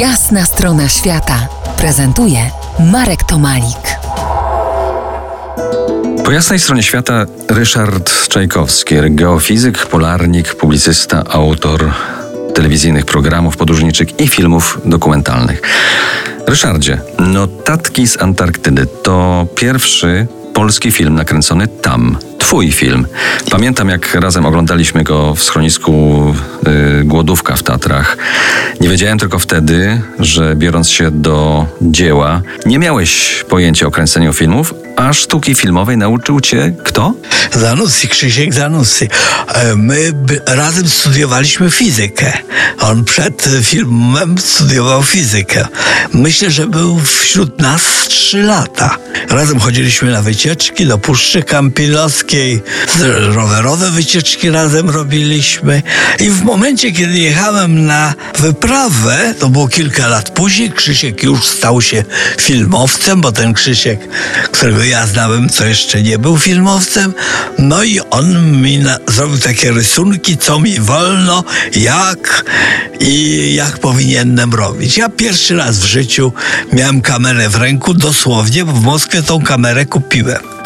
Jasna strona świata prezentuje Marek Tomalik. Po jasnej stronie świata Ryszard Czajkowski, geofizyk, polarnik, publicysta, autor telewizyjnych programów podróżniczych i filmów dokumentalnych. Ryszardzie, Notatki z Antarktydy to pierwszy polski film nakręcony tam. Twój film. Pamiętam, jak razem oglądaliśmy go w schronisku y, Głodówka w Tatrach. Nie wiedziałem tylko wtedy, że biorąc się do dzieła, nie miałeś pojęcia o kręceniu filmów, a sztuki filmowej nauczył cię kto? Zanussi, Krzysiek Zanussi. E, my razem studiowaliśmy fizykę. On przed filmem studiował fizykę. Myślę, że był wśród nas trzy lata. Razem chodziliśmy na wycieczki do Puszczy Kampilowskiej. Rowerowe wycieczki razem robiliśmy. I w momencie, kiedy jechałem na wyprawę, to było kilka lat później, Krzysiek już stał się filmowcem, bo ten Krzysiek, którego ja znałem, co jeszcze nie był filmowcem. No i on mi na, zrobił takie rysunki, co mi wolno, jak i jak powinienem robić. Ja pierwszy raz w życiu miałem kamerę w ręku, dosłownie, bo w Moskwie tą kamerę kupiłem.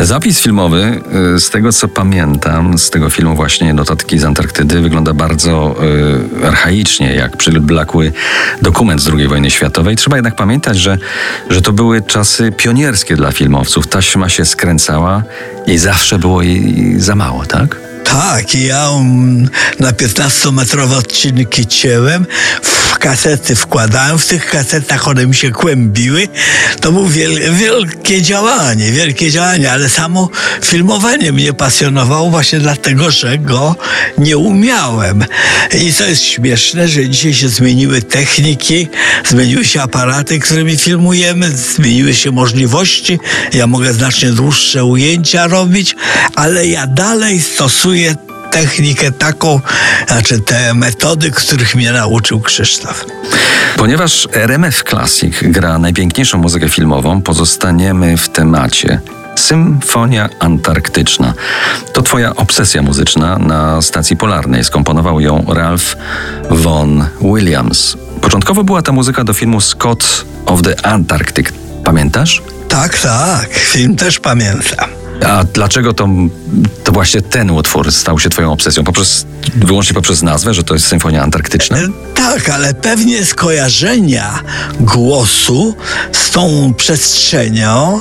Zapis filmowy, y, z tego co pamiętam, z tego filmu właśnie Notatki z Antarktydy, wygląda bardzo y, archaicznie, jak przyblakły dokument z II wojny światowej. Trzeba jednak pamiętać, że, że to były czasy pionierskie dla filmowców. Taśma się skręcała i zawsze było jej za mało, tak? Tak, ja na 15-metrowe odcinki cięłem, kasety wkładałem, w tych kasetach one mi się kłębiły. To było wiel wielkie działanie, wielkie działanie, ale samo filmowanie mnie pasjonowało właśnie dlatego, że go nie umiałem. I to jest śmieszne, że dzisiaj się zmieniły techniki, zmieniły się aparaty, którymi filmujemy, zmieniły się możliwości. Ja mogę znacznie dłuższe ujęcia robić, ale ja dalej stosuję technikę taką, znaczy te metody, których mnie nauczył Krzysztof. Ponieważ RMF Classic gra najpiękniejszą muzykę filmową, pozostaniemy w temacie. Symfonia Antarktyczna. To twoja obsesja muzyczna na stacji polarnej. Skomponował ją Ralph Vaughan Williams. Początkowo była ta muzyka do filmu Scott of the Antarctic. Pamiętasz? Tak, tak. Film też pamiętam. A dlaczego to, to właśnie ten utwór stał się twoją obsesją? Poprzez, wyłącznie poprzez nazwę, że to jest Symfonia Antarktyczna? E, tak, ale pewnie skojarzenia głosu z tą przestrzenią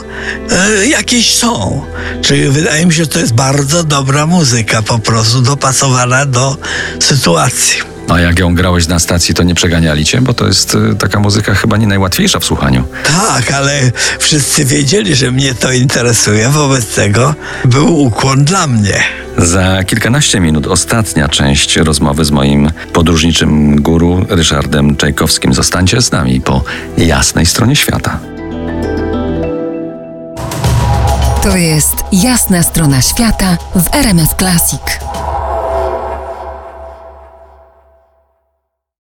e, jakieś są. Czyli wydaje mi się, że to jest bardzo dobra muzyka, po prostu dopasowana do sytuacji. A jak ją grałeś na stacji, to nie przeganiali cię, bo to jest y, taka muzyka chyba nie najłatwiejsza w słuchaniu. Tak, ale wszyscy wiedzieli, że mnie to interesuje, wobec tego był ukłon dla mnie. Za kilkanaście minut ostatnia część rozmowy z moim podróżniczym guru Ryszardem Czajkowskim. Zostańcie z nami po jasnej stronie świata. To jest jasna strona świata w RMS Classic.